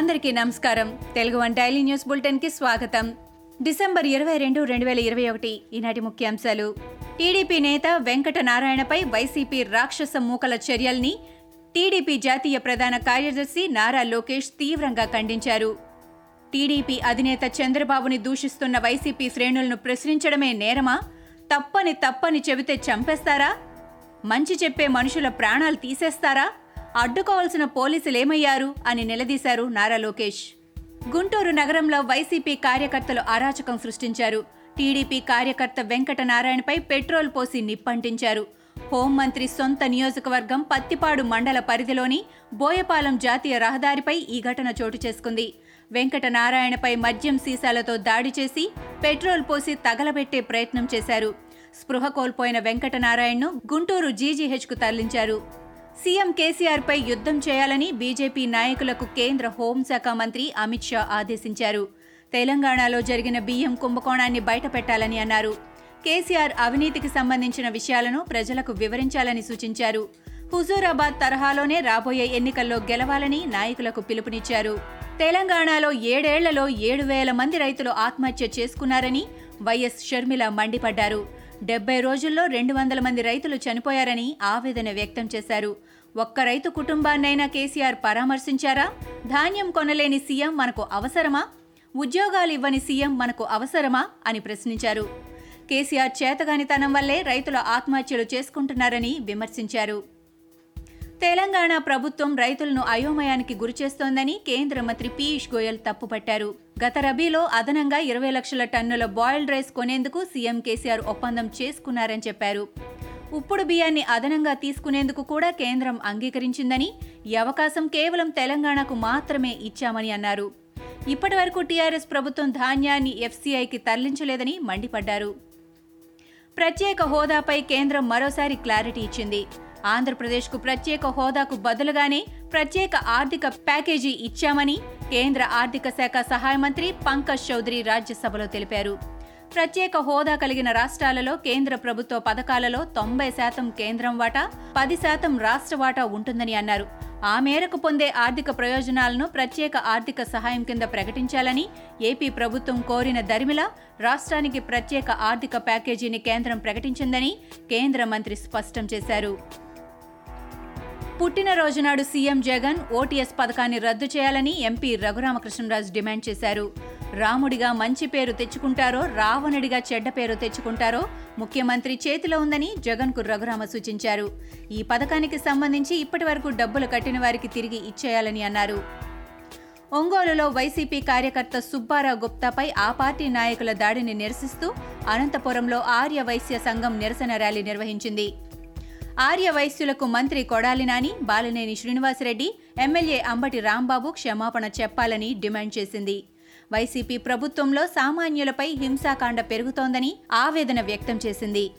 అందరికీ నమస్కారం. Telugu one daily news బులెటిన్కి స్వాగతం. డిసెంబర్ ఇరవై రెండు రెండు వేల ఇరవై ఒకటి ఈనాటి ముఖ్యాంశాలు. టీడీపీ నేత వెంకట నారాయణపై వైసీపీ రాక్షస మూకల చర్యల్ని టీడీపీ జాతీయ ప్రధాన కార్యదర్శి నారా లోకేష్ తీవ్రంగా ఖండించారు. టీడీపీ అధినేత చంద్రబాబుని దూషిస్తున్న వైసీపీ శ్రేణులను ప్రశ్నించడమే నేరమా? తప్పని తప్పని చెబితే చంపేస్తారా? మంచి చెప్పే మనుషుల ప్రాణాలు తీసేస్తారా? అడ్డుకోవాల్సిన పోలీసులేమయ్యారు అని నిలదీశారు నారా లోకేష్. గుంటూరు నగరంలో వైసీపీ కార్యకర్తలు అరాచకం సృష్టించారు. టీడీపీ కార్యకర్త వెంకట నారాయణపై పెట్రోల్ పోసి నిప్పంటించారు. హోంమంత్రి సొంత నియోజకవర్గం పత్తిపాడు మండల పరిధిలోని బోయపాలెం జాతీయ రహదారిపై ఈ ఘటన చోటు చేసుకుంది. వెంకట నారాయణపై మద్యం సీసాలతో దాడి చేసి పెట్రోల్ పోసి తగలబెట్టే ప్రయత్నం చేశారు. స్పృహ కోల్పోయిన వెంకట నారాయణను గుంటూరు జీజీహెచ్కు తరలించారు. సీఎం కేసీఆర్ పై యుద్ధం చేయాలని బీజేపీ నాయకులకు కేంద్ర హోంశాఖ మంత్రి అమిత్ షా ఆదేశించారు. తెలంగాణలో జరిగిన బియ్యం కుంభకోణాన్ని బయటపెట్టాలని అన్నారు. కేసీఆర్ అవినీతికి సంబంధించిన విషయాలను ప్రజలకు వివరించాలని సూచించారు. హుజూరాబాద్ తరహాలోనే రాబోయే ఎన్నికల్లో గెలవాలని నాయకులకు పిలుపునిచ్చారు. తెలంగాణలో ఏడేళ్ళలో ఏడు వేల మంది రైతులు ఆత్మహత్య చేసుకున్నారని వైఎస్ షర్మిల మండిపడ్డారు. డెబ్బై రోజుల్లో రెండు వందల మంది రైతులు చనిపోయారని ఆవేదన వ్యక్తం చేశారు. ఒక్క రైతు కుటుంబాన్నైనా కేసీఆర్ పరామర్శించారా? ధాన్యం కొనలేని సీఎం మనకు అవసరమా? ఉద్యోగాలు ఇవ్వని సీఎం మనకు అవసరమా? అని ప్రశ్నించారు. కేసీఆర్ చేతగానితనం వల్లే రైతుల ఆత్మహత్యలు చేసుకుంటున్నారని విమర్శించారు. తెలంగాణ ప్రభుత్వం రైతులను అయోమయానికి గురిచేస్తోందని కేంద్ర మంత్రి పీయూష్ గోయల్ తప్పుపట్టారు. గత రబీలో అదనంగా ఇరవై లక్షల టన్నుల బాయిల్డ్ రైస్ కొనేందుకు సీఎం కేసీఆర్ ఒప్పందం చేసుకున్నారని చెప్పారు. ఉప్పుడు బియ్యాన్ని అదనంగా తీసుకునేందుకు కూడా కేంద్రం అంగీకరించిందని ఈ అవకాశం కేవలం తెలంగాణకు మాత్రమే ఇచ్చామని అన్నారు. ఇప్పటి వరకు టీఆర్ఎస్ ప్రభుత్వం ధాన్యాన్ని ఎఫ్సీఐకి తరలించలేదని మండిపడ్డారు. ప్రత్యేక హోదాపై కేంద్రం మరోసారి క్లారిటీ ఇచ్చింది. ఆంధ్రప్రదేశ్కు ప్రత్యేక హోదాకు బదులుగానే ప్రత్యేక ఆర్థిక ప్యాకేజీ ఇచ్చామని కేంద్ర ఆర్థిక శాఖ సహాయ మంత్రి పంకజ్ చౌదరి రాజ్యసభలో తెలిపారు. ప్రత్యేక హోదా కలిగిన రాష్ట్రాలలో కేంద్ర ప్రభుత్వ పథకాలలో తొంభై శాతం కేంద్రం వాటా పది శాతం రాష్ట్ర వాటా ఉంటుందని అన్నారు. ఆ మేరకు పొందే ఆర్థిక ప్రయోజనాలను ప్రత్యేక ఆర్థిక సహాయం కింద ప్రకటించాలని ఏపీ ప్రభుత్వం కోరిన దరిమిల రాష్ట్రానికి ప్రత్యేక ఆర్థిక ప్యాకేజీని కేంద్రం ప్రకటించిందని కేంద్ర మంత్రి స్పష్టం చేశారు. పుట్టినరోజు నాడు సీఎం జగన్ ఓటీఎస్ పథకాన్ని రద్దు చేయాలని ఎంపీ రఘురామకృష్ణరాజు డిమాండ్ చేశారు. రాముడిగా మంచి పేరు తెచ్చుకుంటారో రావణుడిగా చెడ్డ పేరు తెచ్చుకుంటారో ముఖ్యమంత్రి చేతిలో ఉందని జగన్కు రఘురామ సూచించారు. ఈ పథకానికి సంబంధించి ఇప్పటి వరకు డబ్బులు కట్టిన వారికి తిరిగి ఇచ్చేయాలని అన్నారు. ఒంగోలులో వైసీపీ కార్యకర్త సుబ్బారావు గుప్తాపై ఆ పార్టీ నాయకుల దాడిని నిరసిస్తూ అనంతపురంలో ఆర్య వైశ్య సంఘం నిరసన ర్యాలీ నిర్వహించింది. ఆర్య వైశ్యులకు మంత్రి కొడాలి నాని బాలినేని శ్రీనివాసరెడ్డి ఎమ్మెల్యే అంబటి రాంబాబు క్షమాపణ చెప్పాలని డిమాండ్ చేసింది. వైసీపీ ప్రభుత్వంలో సామాన్యులపై హింసాకాండ పెరుగుతోందని ఆవేదన వ్యక్తం చేసింది.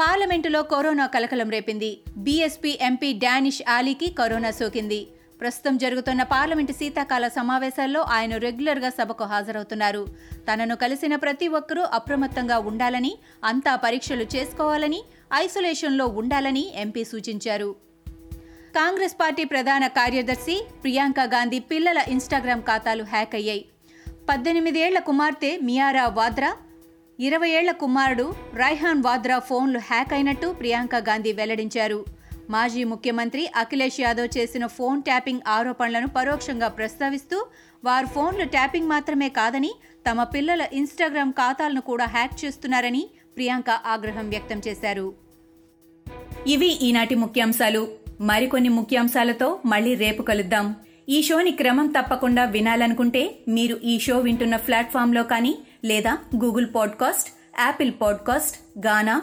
పార్లమెంటులో కరోనా కలకలం రేపింది. బీఎస్పీ ఎంపీ డానిష్ ఆలీకి కరోనా సోకింది. ప్రస్తుతం జరుగుతున్న పార్లమెంటు శీతాకాల సమావేశాల్లో ఆయన రెగ్యులర్గా సభకు హాజరవుతున్నారు. తనను కలిసిన ప్రతి ఒక్కరూ అప్రమత్తంగా ఉండాలని అంతా పరీక్షలు చేసుకోవాలని ఐసోలేషన్లో ఉండాలని ఎంపీ సూచించారు. కాంగ్రెస్ పార్టీ ప్రధాన కార్యదర్శి ప్రియాంక గాంధీ పిల్లల ఇన్స్టాగ్రామ్ ఖాతాలు హ్యాక్ అయ్యాయి. పద్దెనిమిదేళ్ళ కుమార్తె మియారా వాద్రా ఇరవై ఏళ్ళ కుమారుడు రైహాన్ వాద్రా ఫోన్లు హ్యాక్ అయినట్టు ప్రియాంక గాంధీ వెల్లడించారు. మాజీ ముఖ్యమంత్రి అఖిలేష్ యాదవ్ చేసిన ఫోన్ ట్యాపింగ్ ఆరోపణలను పరోక్షంగా ప్రస్తావిస్తూ వారు ఫోన్లు ట్యాపింగ్ మాత్రమే కాదని తమ పిల్లల ఇన్స్టాగ్రామ్ ఖాతాలను కూడా హ్యాక్ చేస్తున్నారని ప్రియాంక ఆగ్రహం వ్యక్తం చేశారు. ఇవి ఈనాటి ముఖ్యాంశాలు. మరికొన్ని ముఖ్యాంశాలతో మళ్ళీ రేపు కలుద్దాం. ఈ షోని క్రమం తప్పకుండా వినాలనుకుంటే మీరు ఈ షో వింటున్న ప్లాట్ఫామ్లో కానీ లేదా Google podcast Apple podcast Gaana